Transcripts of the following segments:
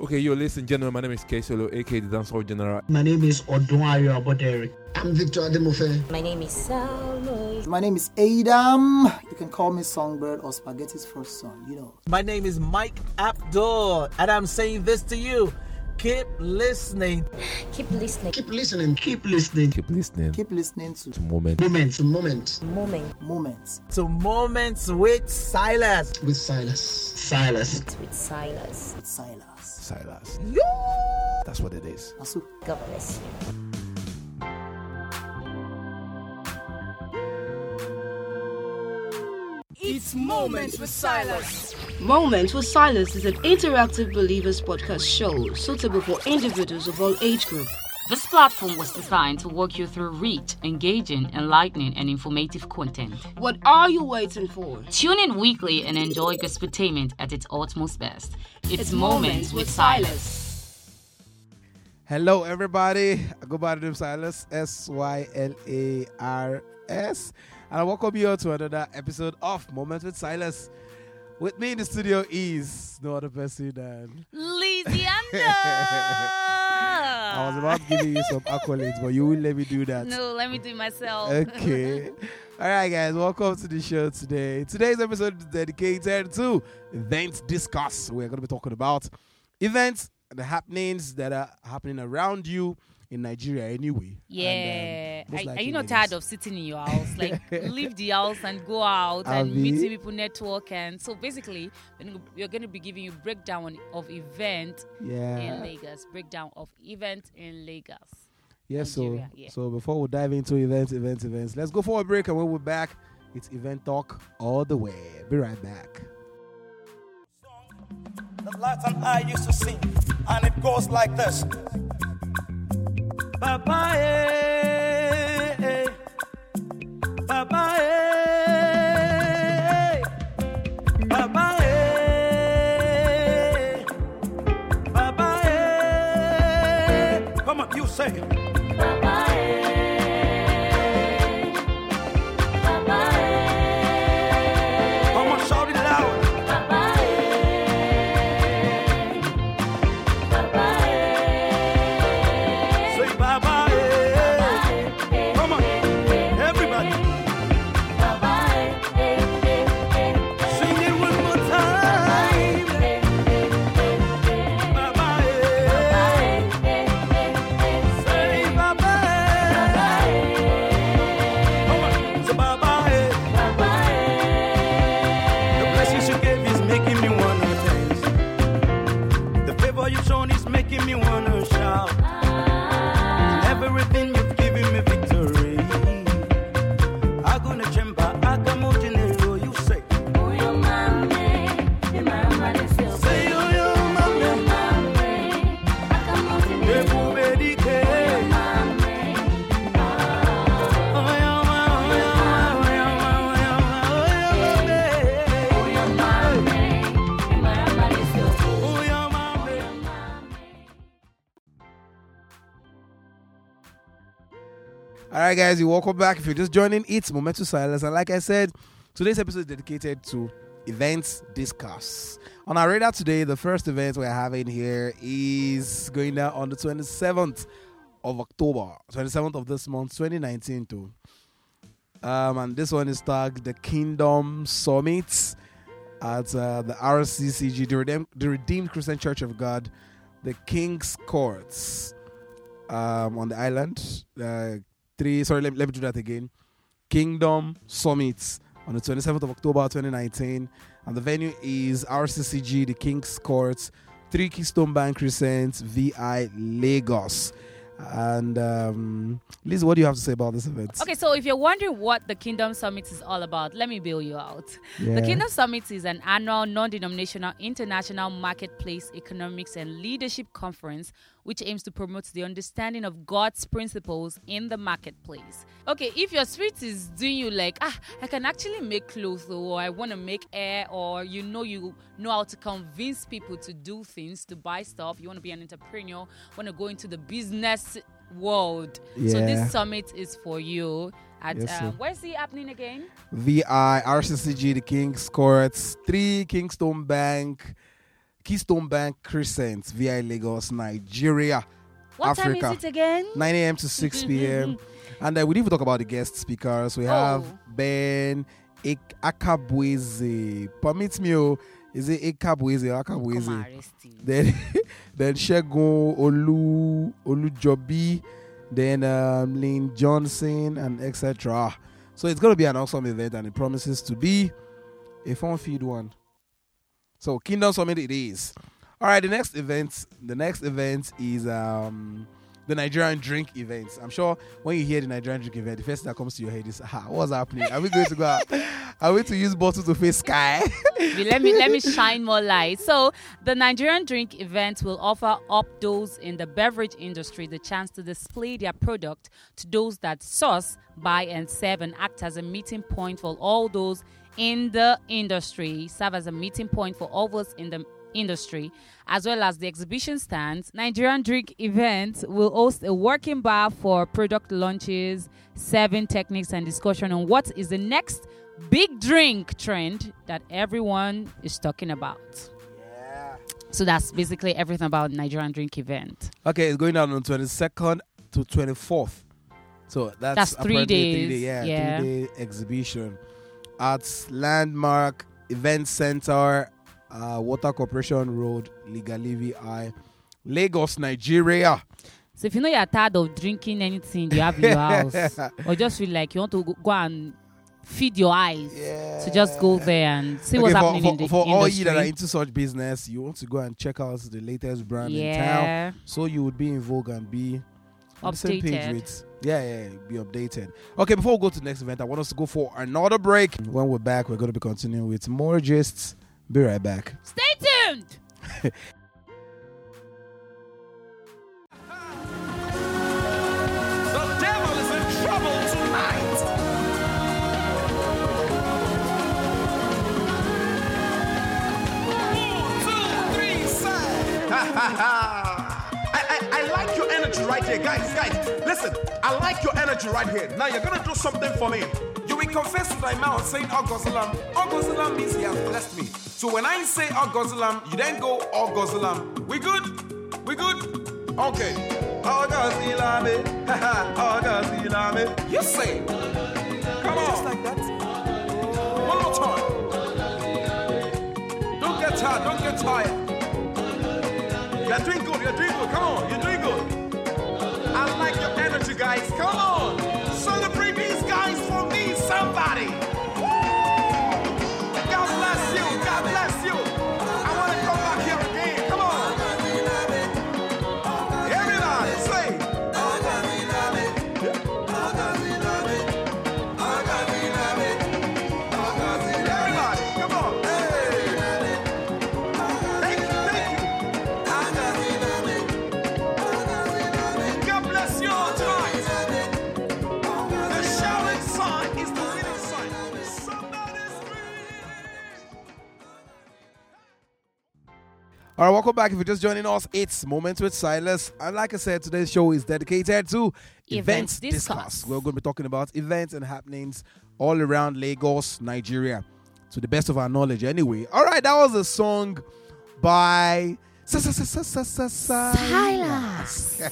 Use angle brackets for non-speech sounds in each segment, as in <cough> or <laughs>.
Okay, yo, listen, gentlemen. My name is K Solo, aka the Dancehall General. My name is Odunwayo Abodere. I'm Victor Ademofe. My name is Salmo. My name is Adam. You can call me Songbird or Spaghetti's first son, you know. My name is Mike Abdul, and I'm saying this to you. Keep listening. Keep listening. Keep listening. Keep listening. Keep listening Keep listening to to moment. Moment to moment Moment Moments. To Moments with Silas. with Silas. Silas. with Silas. with Silas. Silas. That's what it is. Asu. God bless you. It's Moments with Silas. Moments with Silas is an interactive believers podcast show suitable for individuals of all age group. This platform was designed to walk you through rich, engaging, enlightening, and informative content. What are you waiting for? Tune in weekly and enjoy gospeltainment at its utmost best. It's, It's Moments with Silas. Hello, everybody. Goodbye to by Silas, S Y L A R S. And I welcome you all to another episode of Moments with Silas. With me in the studio is no other person than. Lizyanda. <laughs> I was about to give you some accolades, but you will let me do that. No, let me do it myself. Okay. <laughs> All right, guys, welcome to the show today. Today's episode is dedicated to events discuss. We're going to be talking about events, the happenings that are happening around you in Nigeria anyway. Yeah. And, um, are, are you not tired of sitting in your house? Like, <laughs> leave the house and go out and meet people, network. And so basically, we're going to be giving you breakdown of event in Lagos. Breakdown of event in Lagos. Yes, so yeah. so before we dive into events, events, events, let's go for a break and when we're back, it's event talk all the way. Be right back. The lads and I used to sing, and it goes like this. Baba, eh, eh. Baba, eh, right, guys, you welcome back. If you're just joining, it's Moments with Silas. And like I said, today's episode is dedicated to events discuss. On our radar today, the first event we're having here is going down on the 27th of October, 27th of this month, 2019 too. Um, and this one is tagged the Kingdom Summit at uh, the RCCG, the, Redem- the Redeemed Christian Church of God, the King's Courts um, on the island. Uh, three, sorry, let, let me do that again. Kingdom Summit on the 27th of October 2019. And the venue is RCCG, the King's Courts, 3 Keystone Bank Crescent, VI Lagos. And um, Liz, what do you have to say about this event? Okay, so if you're wondering what the Kingdom Summit is all about, let me bail you out. Yeah. The Kingdom Summit is an annual non denominational international marketplace economics and leadership conference which aims to promote the understanding of God's principles in the marketplace. Okay, if your spirit is doing you like, ah, I can actually make clothes or I want to make air or you know you know how to convince people to do things, to buy stuff, you want to be an entrepreneur, want to go into the business world. So this summit is for you. At Yes, um, where's it happening again? VI, RCCG, the King's Courts, 3 Kingston Bank, Keystone Bank Crescent, VI Lagos, Nigeria. What Africa. time is it again? 9 a.m. to 6 <laughs> p.m. and uh, we didn't even talk about the guest speakers. We have Oh. Ben Ik- Akabueze. Permit me, oh, is it Akabueze or Akabueze? Then, <laughs> then Shegun Olu Olujobi, then um, Lynn Johnson, and etc. So it's going to be an awesome event, and it promises to be a fun feed one. So Kingdom Summit it is. All right, the next event, the next event is um the Nigerian drink event. I'm sure when you hear the Nigerian drink event, the first thing that comes to your head is, ah, what's happening? Are we going to go out? <laughs> Are we to use bottles to face sky? let me let me shine more light. So, the Nigerian Drink event will offer up those in the beverage industry the chance to display their product to those that source, buy, and serve, and act as a meeting point for all those in the industry. Serve as a meeting point for all those in the industry, as well as the exhibition stands. Nigerian Drink event will host a working bar for product launches, serving techniques, and discussion on what is the next big drink trend that everyone is talking about. So that's basically everything about Nigerian drink event. okay, it's going down on 22nd to 24th. So that's, That's three days, Three day, yeah, yeah. three day exhibition at Landmark Event Center, uh, Water Corporation Road, Ligalivi I, Lagos, Nigeria. So if you know you're tired of drinking anything you have in your <laughs> house, or just feel like you want to go, and feed your eyes, so just go there and see what's Okay, for, happening for, in the for all you that are into such business, you want to go and check out the latest brand in town, so you would be in vogue and be on the same page Updated. with yeah, yeah, yeah, be updated. Okay, before we go to the next event, I want us to go for another break. When we're back, we're going to be continuing with more gists. Be right back. Stay tuned. <laughs> The devil <laughs> like your energy right here, guys. Guys, listen. I like your energy right here. Now you're gonna do something for me. You will confess with thy mouth, saying oh, Ogozalam. Ogozalam oh, means he has blessed me. So when I say oh, Ogozalam, you then go Ogozalam. We good? We good? Okay. Ogozilame. Eh? <laughs> Ogozilame. Eh? You say. Come on. Just like that. One more time. Don't get tired. Don't get tired. You're doing good. You're doing right, welcome back. If you're just joining us, it's Moments with Silas. And like I said, today's show is dedicated to Events Events Discuss. Discuss. We're going to be talking about events and happenings all around Lagos, Nigeria, to the best of our knowledge, anyway. All right, that was a song by Silas.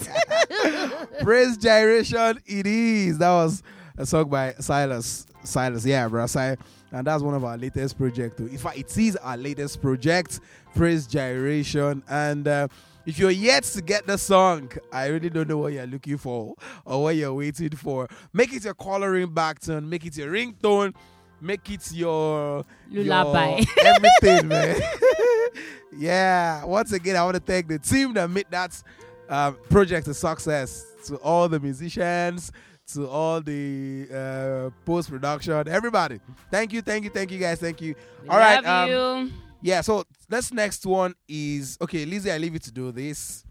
<laughs> Praise Gyration, it is. That was a song by Silas. Silas, yeah, bro. Si- And that's one of our latest projects. Too. In fact, it is our latest project, Praise Gyration. And uh, if you're yet to get the song, I really don't know what you're looking for or what you're waiting for. Make it your coloring back tone, make it your ringtone, make it your Lullaby. your <laughs> everything, man. <laughs> yeah. Once again, I want to thank the team that made that uh, project a success. To all the musicians, to all the uh, post production, everybody. Thank you, thank you, thank you, guys. Thank you. All right. love um, you. yeah. So this next one is okay, Lizzie. I leave you to do this.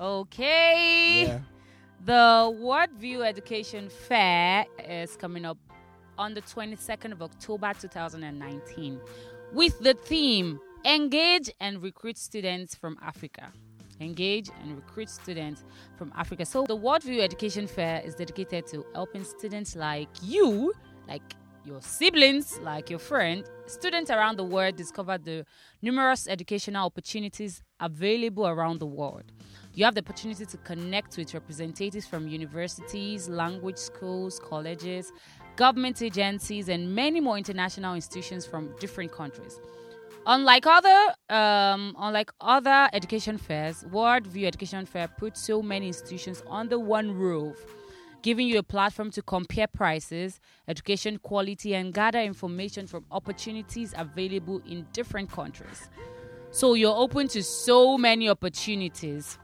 Okay. Yeah. The World View Education Fair is coming up on the 22nd of October 2019 with the theme Engage and Recruit Students from Africa. Engage and recruit students from Africa. So, the World View Education Fair is dedicated to helping students like you, like your siblings, like your friend, students around the world discover the numerous educational opportunities available around the world. You have the opportunity to connect with representatives from universities, language schools, colleges, government agencies, and many more international institutions from different countries. Unlike other, um, unlike other education fairs, World View Education Fair puts so many institutions under one roof, giving you a platform to compare prices, education quality, and gather information from opportunities available in different countries. So you're open to so many opportunities.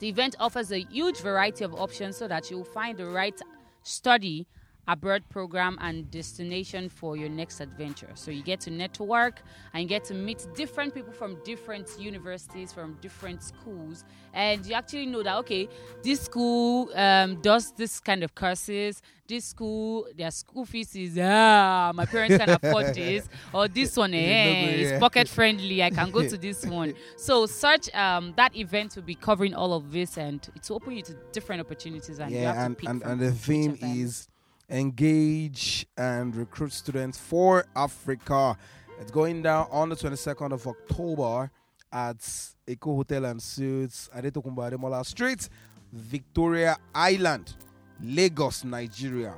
The event offers a huge variety of options so that you'll find the right study abroad program and destination for your next adventure. So you get to network and you get to meet different people from different universities, from different schools, and you actually know that okay, this school um, does this kind of courses. This school, their school fees is ah, my parents can afford <laughs> this, or this one eh, is yeah. pocket friendly. I can go to <laughs> this one. So such um, that event will be covering all of this, and it's open you to different opportunities, and you have yeah, to and, and, and the theme is engage and recruit students for Africa. It's going down on the 22nd of October at Eko Hotel and Suites, Adetokunbo Ademola Street, Victoria Island, Lagos, Nigeria.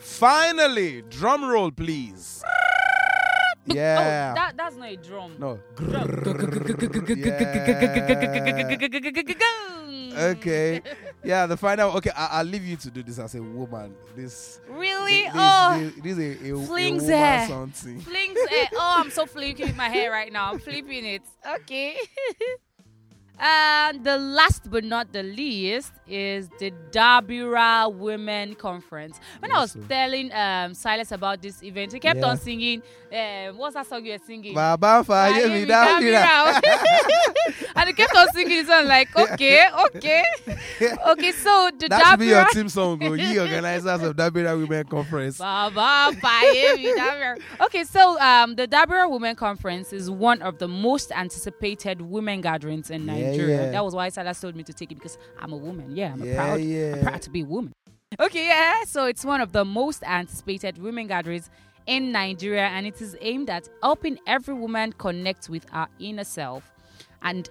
Finally, drum roll, please. Oh, yeah. Oh, that, that's not a drum. no. <laughs> Yeah. Okay. Yeah, the final. Okay, I, I'll leave you to do this as a woman. This. Really? This, oh, this, this is a, a, a flings woman hair. something. <laughs> flings. eh, oh, I'm so flaky with my hair right now. I'm flipping it. Okay. <laughs> And the last but not the least is the Dabira Women Conference. When I was Yes, telling um, Silas about this event, he kept Yeah. on singing. Um, what's that song you were singing? Baba Why Faye you mi Dabira. Dabira? <laughs> and he kept on singing. So I'm like, okay, okay, <laughs> okay. So the That should be your team song. Go, ye organizers of Dabira Women Conference. Baba Faye mi Dabira. Okay, so um, the Dabira Women Conference is one of the most anticipated women gatherings in Yeah, Nigeria. yeah. That was why Salah told me to take it because I'm a woman. Yeah, I'm a proud, yeah. I'm proud to be a woman. Okay, yeah. So it's one of the most anticipated women gatherings in Nigeria, and it is aimed at helping every woman connect with her inner self and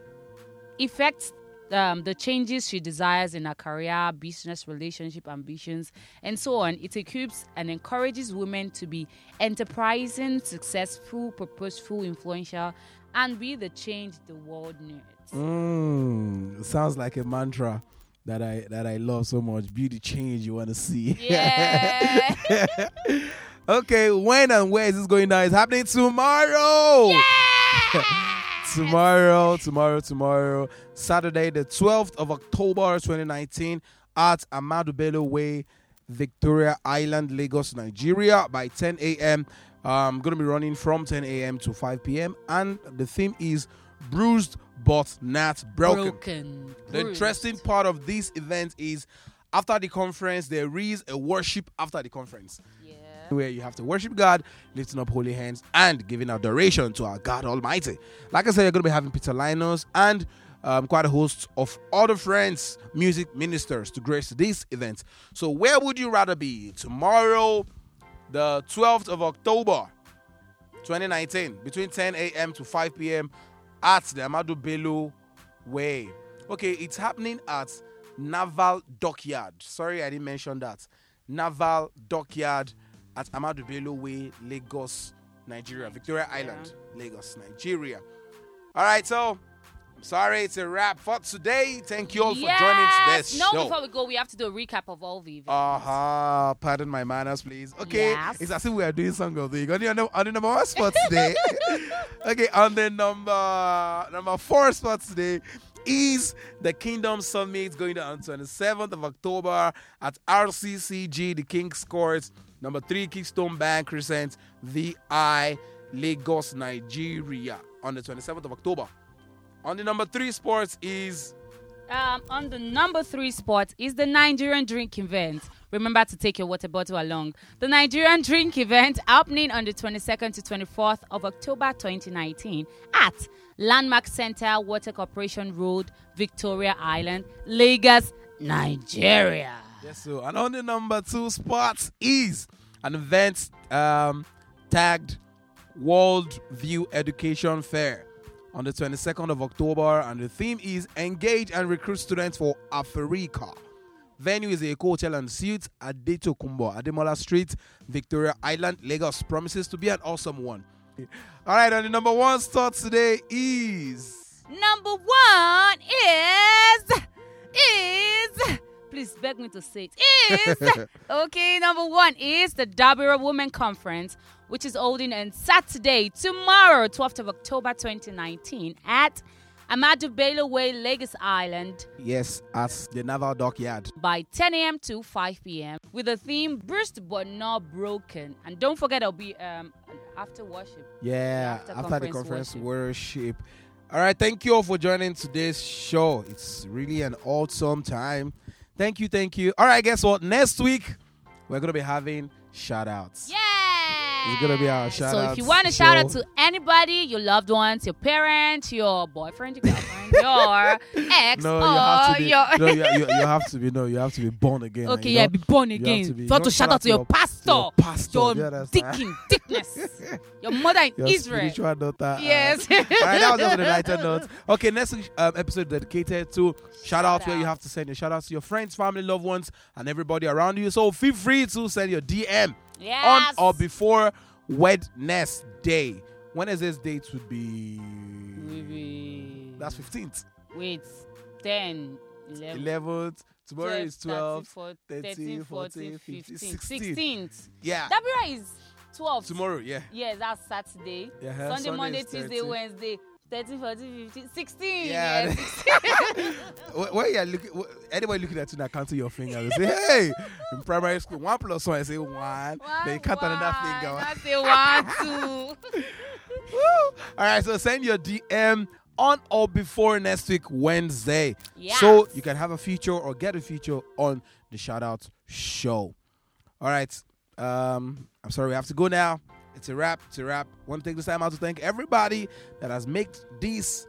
effect um, the changes she desires in her career, business, relationship, ambitions, and so on. It equips and encourages women to be enterprising, successful, purposeful, influential, and be the change the world needs. Mm, sounds like a mantra that I that I love so much. Be the change you want to see. <laughs> Yeah. okay, when and where is this going down? It's happening tomorrow. <laughs> tomorrow, tomorrow, tomorrow, Saturday, the 12th of October 2019 at Ahmadu Bello Way, Victoria Island, Lagos, Nigeria by 10 a.m. I'm going to be running from 10 a.m. to 5 p.m. And the theme is bruised but not broken. Broken. The Bruised. interesting part of this event is after the conference, there is a worship after the conference. Yeah. Where you have to worship God, lifting up holy hands, and giving adoration to our God Almighty. Like I said, you're going to be having Peter Linus and um, quite a host of other friends, music ministers to grace this event. So, where would you rather be? Tomorrow, the 12th of October, 2019, between 10 a.m. to 5 p.m. at the Ahmadu Bello Way. Okay, it's happening at Naval Dockyard. Sorry, I didn't mention that. Naval Dockyard at Ahmadu Bello Way, Lagos, Nigeria. Victoria Island, Lagos, Nigeria. All right, so I'm sorry, it's a wrap for today. Thank you all for joining today's No, show. before we go, we have to do a recap of all the events. Uh-huh. Pardon my manners, please. Okay. Yes. It's as if we are doing song of the week. On the, on the number one spot today. <laughs> okay, on the number number four spot today is the Kingdom Summit going on 27th of October at RCCG, the King's Court, number three, Keystone Bank Crescent, VI, Lagos, Nigeria, on the 27th of October. On the number three sports is Um, on the number three spot is the Nigerian drink event. Remember to take your water bottle along. The Nigerian drink event happening on the 22nd to 24th of October 2019 at Landmark Center, Water Corporation Road, Victoria Island, Lagos, Nigeria. Yes, so and on the number two spot is an event um, tagged World View Education Fair on the 22nd of October, and the theme is Engage and Recruit Students for Africa. Venue is a hotel and suites at Deto Kumbo, Ademola Street, Victoria Island, Lagos. Promises to be an awesome one. <laughs> All right, and the number one start today is Number one is is please beg me to say it <laughs> is okay. Number one is the Dabira Women Conference, which is holding on Saturday, tomorrow, 12th of October 2019 at Ahmadu Bello Way, Lagos Island yes, at the Naval Dockyard. by 10 a.m. to 5 p.m. with the theme Bruised but Not Broken. And don't forget, there'll be um after worship. Yeah, After after, the conference conference worship. worship. All right, thank you all for joining today's show. It's really an awesome time. Thank you, thank you. All right, guess what? Next week we're gonna be having shout outs. Yeah. It's gonna be our shout So if you want to shout out to anybody, your loved ones, your parents, your boyfriend, your girlfriend, your ex, No, you have to be. your no, you, you, you have to be. No, you have to be born again. Okay, yeah, be born You have again. to be- You have to shout out to your pastor, your pastor. your you understand? deacon, dickness, <laughs> your mother in Your Israel. spiritual daughter. uh, Yes. <laughs> all right, that was just a lighter <laughs> note. Okay, next um, episode dedicated to shout out where you have to send your shout outs to your friends, family, loved ones, and everybody around you. So feel free to send your DM Yes. on or before Wednesday. Wednesday's date would be Maybe. that's fifteenth, Wait, 10, 11, eleventh. Tomorrow 12, is 12, 13, 13, 14, 14, 15, 16. 16th. Yeah. Dabira is 12. Tomorrow, yeah. Yeah, that's Saturday. Yeah, Sunday, Sunday Monday, Tuesday, 13. Wednesday. 13, 14, 15, 16. Yeah. Yeah, 16. <laughs> When you're looking, anybody looking at you now counting your fingers, they say, "Hey!" In primary school, one plus one, I say one. then you count another finger. I say one, two. <laughs> All right, so send your DM on or before next week Wednesday, Yes. so you can have a feature or get a feature on the shout out show. All right, um, I'm sorry we have to go now. It's a wrap. It's a wrap. Want to take this time out to thank everybody that has made this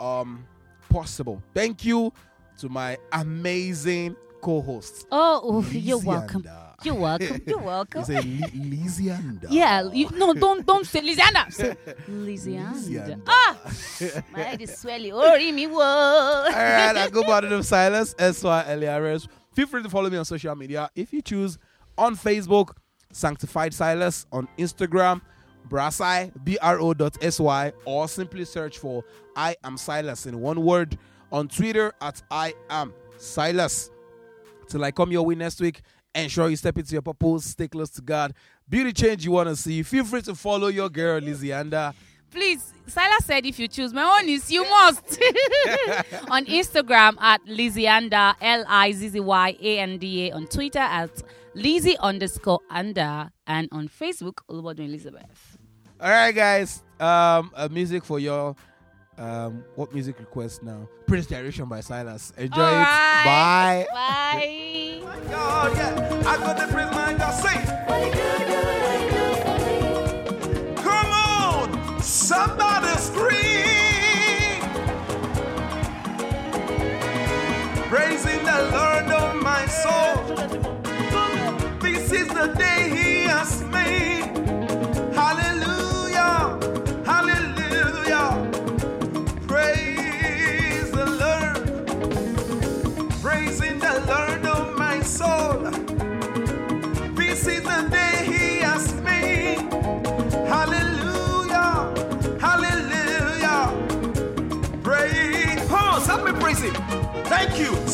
um possible. Thank you to my amazing co-hosts. Oh, oh, you're welcome. You're welcome. <laughs> You're welcome. Say Lizyanda. Yeah, you, no, don't don't say Lizyanda. Say <laughs> Lizyanda. Ah, my head is swelling. Ori mi wo. All right, I go by the name Silas S Y L A R S. Feel free to follow me on social media if you choose on Facebook, Sanctified Silas on Instagram, Brasai B R O dot S Y, or simply search for I am Silas in one word on Twitter at I am Silas. Till I come your way next week, ensure you step into your purpose, stay close to God. Beauty change you want to see. Feel free to follow your girl Lizzie Anda. Please, Silas said if you choose, my own is you must. <laughs> on Instagram at Lizyanda, L I Z Z Y A N D A. On Twitter at Lizzie underscore under. And on Facebook, Olubodun Elizabeth. All right, guys. Um, uh, music for your um, what music request now? Praise Gyration by Silas. Enjoy All it. right. Bye. Bye.